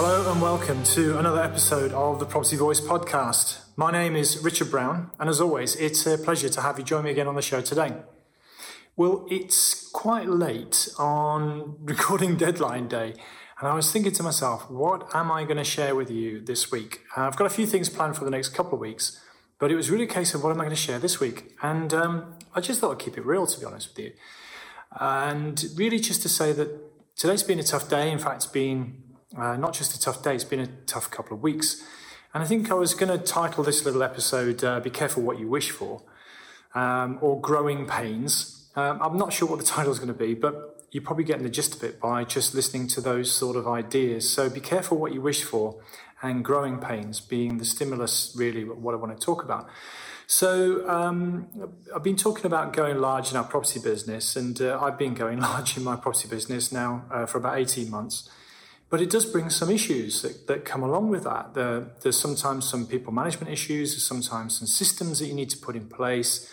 Hello and welcome to another episode of the Property Voice podcast. My name is Richard Brown, and as always, it's a pleasure to have you join me again on the show today. Well, it's quite late on recording deadline day, and I was thinking to myself, what am I going to share with you this week? Uh, I've got a few things planned for the next couple of weeks, but it was really a case of what am I going to share this week? And um, I just thought I'd keep it real, to be honest with you. And really, just to say that today's been a tough day. In fact, it's been uh, not just a tough day, it's been a tough couple of weeks. And I think I was going to title this little episode uh, Be Careful What You Wish For, um, or Growing Pains. Um, I'm not sure what the title is going to be, but you're probably getting the gist of it by just listening to those sort of ideas. So be careful what you wish for, and growing pains being the stimulus, really, what I want to talk about. So um, I've been talking about going large in our property business, and uh, I've been going large in my property business now uh, for about 18 months. But it does bring some issues that, that come along with that. There, there's sometimes some people management issues, there's sometimes some systems that you need to put in place.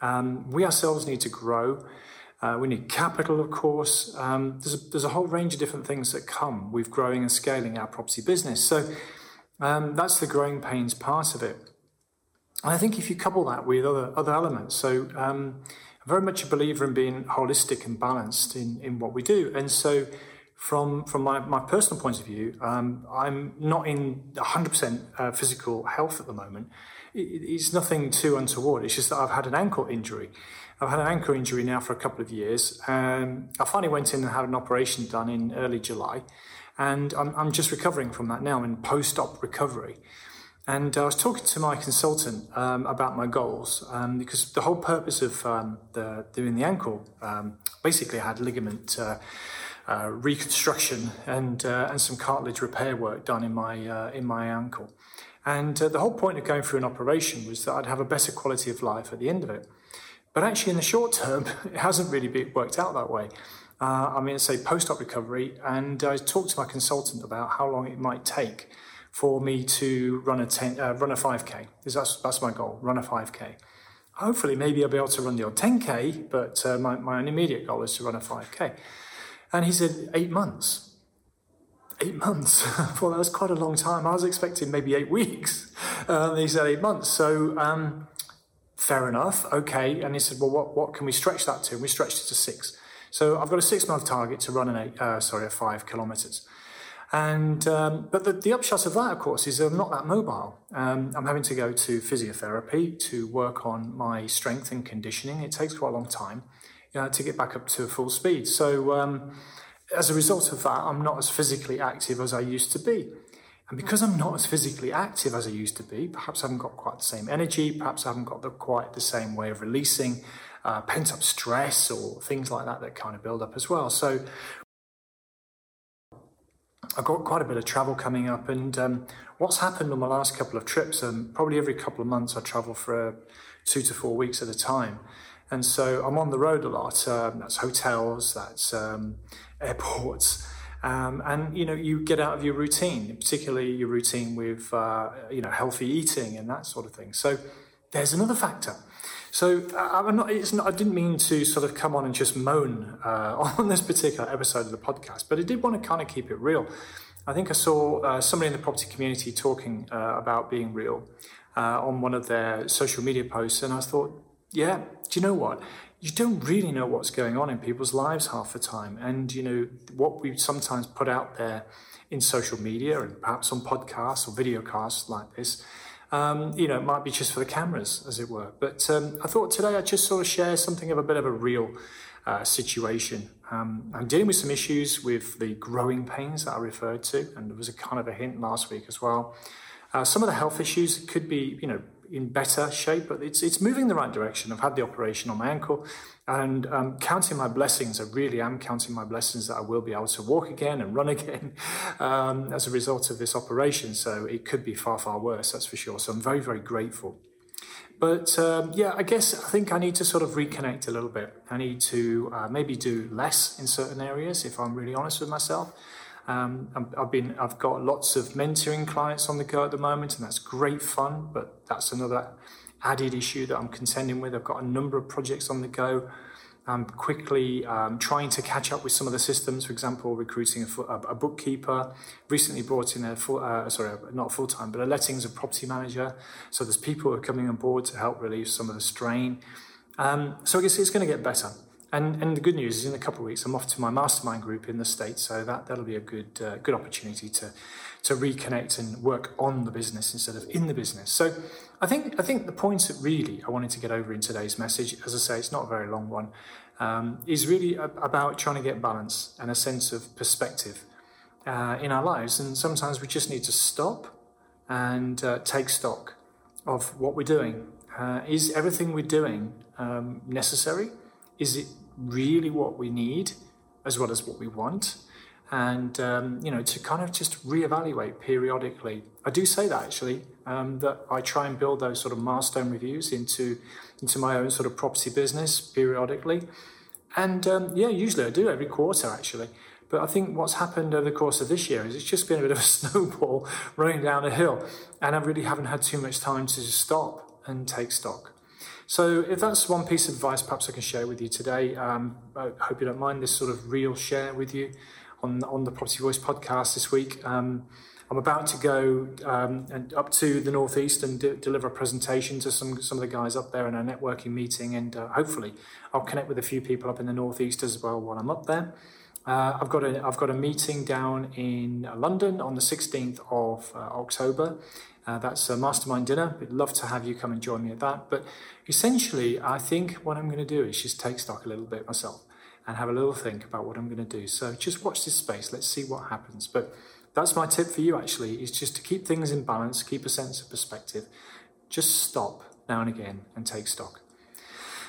Um, we ourselves need to grow. Uh, we need capital, of course. Um, there's, a, there's a whole range of different things that come with growing and scaling our property business. So um, that's the growing pains part of it. And I think if you couple that with other, other elements, so um, I'm very much a believer in being holistic and balanced in, in what we do. And so from from my, my personal point of view, um, I'm not in 100% uh, physical health at the moment. It, it's nothing too untoward. It's just that I've had an ankle injury. I've had an ankle injury now for a couple of years. Um, I finally went in and had an operation done in early July, and I'm, I'm just recovering from that now I'm in post-op recovery. And I was talking to my consultant um, about my goals um, because the whole purpose of um, the, doing the ankle um, basically I had ligament. Uh, uh, reconstruction and uh, and some cartilage repair work done in my uh, in my ankle. And uh, the whole point of going through an operation was that I'd have a better quality of life at the end of it. But actually, in the short term, it hasn't really been, worked out that way. Uh, I mean, say post-op recovery, and I talked to my consultant about how long it might take for me to run a 10, uh, run a 5k. Because that's that's my goal, run a 5k. Hopefully, maybe I'll be able to run the odd 10k, but my, my immediate goal is to run a 5k. And he said, eight months. Eight months. well, that was quite a long time. I was expecting maybe eight weeks. Um, he said eight months. So, um, fair enough. Okay. And he said, well, what, what can we stretch that to? And we stretched it to six. So I've got a six month target to run an eight, uh, sorry, a five kilometers. And um, but the, the upshot of that, of course, is I'm not that mobile. Um, I'm having to go to physiotherapy to work on my strength and conditioning. It takes quite a long time uh, to get back up to full speed. So, um, as a result of that, I'm not as physically active as I used to be. And because I'm not as physically active as I used to be, perhaps I haven't got quite the same energy, perhaps I haven't got the, quite the same way of releasing uh, pent up stress or things like that that kind of build up as well. So, I've got quite a bit of travel coming up, and um, what's happened on my last couple of trips, um, probably every couple of months I travel for uh, two to four weeks at a time. And so I'm on the road a lot. Um, that's hotels, that's um, airports. Um, and you know you get out of your routine, particularly your routine with uh, you know healthy eating and that sort of thing. So there's another factor. So uh, I'm not, not, I didn't mean to sort of come on and just moan uh, on this particular episode of the podcast, but I did want to kind of keep it real. I think I saw uh, somebody in the property community talking uh, about being real uh, on one of their social media posts, and I thought, yeah, do you know what? You don't really know what's going on in people's lives half the time. And, you know, what we sometimes put out there in social media and perhaps on podcasts or video casts like this, um, you know, it might be just for the cameras, as it were. But um, I thought today I'd just sort of share something of a bit of a real uh, situation. Um, I'm dealing with some issues with the growing pains that I referred to, and there was a kind of a hint last week as well. Uh, some of the health issues could be, you know, in better shape, but it's it's moving in the right direction. I've had the operation on my ankle, and um, counting my blessings, I really am counting my blessings that I will be able to walk again and run again um, as a result of this operation. So it could be far far worse, that's for sure. So I'm very very grateful. But um, yeah, I guess I think I need to sort of reconnect a little bit. I need to uh, maybe do less in certain areas if I'm really honest with myself. Um, I've been, I've got lots of mentoring clients on the go at the moment, and that's great fun. But that's another added issue that I'm contending with. I've got a number of projects on the go. I'm quickly um, trying to catch up with some of the systems. For example, recruiting a, a bookkeeper. Recently brought in a full, uh, sorry, not full time, but a lettings and property manager. So there's people who are coming on board to help relieve some of the strain. Um, so I guess it's going to get better. And, and the good news is, in a couple of weeks, I'm off to my mastermind group in the States, so that, that'll be a good, uh, good opportunity to, to reconnect and work on the business instead of in the business. So I think, I think the points that really I wanted to get over in today's message, as I say, it's not a very long one, um, is really about trying to get balance and a sense of perspective uh, in our lives. And sometimes we just need to stop and uh, take stock of what we're doing. Uh, is everything we're doing um, necessary? is it really what we need as well as what we want? And, um, you know, to kind of just reevaluate periodically. I do say that actually, um, that I try and build those sort of milestone reviews into, into my own sort of property business periodically. And um, yeah, usually I do every quarter actually. But I think what's happened over the course of this year is it's just been a bit of a snowball running down a hill. And I really haven't had too much time to stop and take stock. So, if that's one piece of advice, perhaps I can share with you today. Um, I hope you don't mind this sort of real share with you on on the Property Voice podcast this week. Um, I'm about to go um, and up to the northeast and de- deliver a presentation to some some of the guys up there in a networking meeting, and uh, hopefully I'll connect with a few people up in the northeast as well while I'm up there. Uh, I've got a I've got a meeting down in London on the 16th of uh, October. Uh, that's a mastermind dinner. We'd love to have you come and join me at that. But essentially, I think what I'm going to do is just take stock a little bit myself and have a little think about what I'm going to do. So just watch this space. Let's see what happens. But that's my tip for you actually is just to keep things in balance, keep a sense of perspective. Just stop now and again and take stock.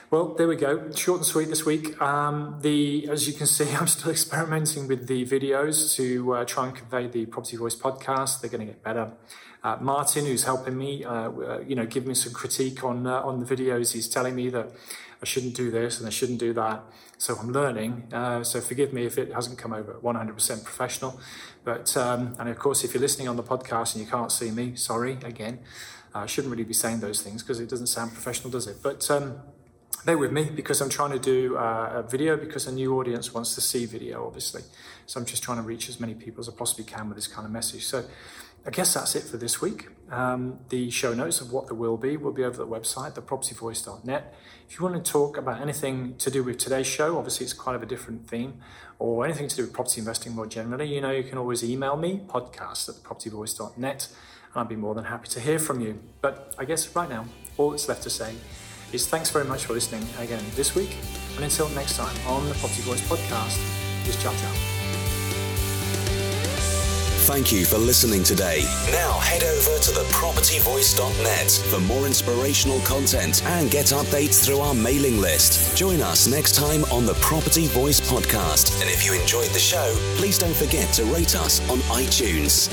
Well, there we go. Short and sweet this week. Um, the as you can see, I'm still experimenting with the videos to uh, try and convey the Property Voice podcast. They're going to get better. Uh, Martin, who's helping me, uh, uh, you know, give me some critique on uh, on the videos. He's telling me that I shouldn't do this and I shouldn't do that. So I'm learning. Uh, so forgive me if it hasn't come over 100% professional. But um, and of course, if you're listening on the podcast and you can't see me, sorry again. I shouldn't really be saying those things because it doesn't sound professional, does it? But um, bear with me because I'm trying to do uh, a video because a new audience wants to see video, obviously. So I'm just trying to reach as many people as I possibly can with this kind of message. So I guess that's it for this week. Um, the show notes of what there will be will be over the website, thepropertyvoice.net. If you want to talk about anything to do with today's show, obviously it's kind of a different theme, or anything to do with property investing more generally, you know, you can always email me, podcast at thepropertyvoice.net, and I'd be more than happy to hear from you. But I guess right now, all that's left to say is thanks very much for listening again this week. And until next time on the Property Voice podcast, is ciao ciao. Thank you for listening today. Now head over to thepropertyvoice.net for more inspirational content and get updates through our mailing list. Join us next time on the Property Voice podcast. And if you enjoyed the show, please don't forget to rate us on iTunes.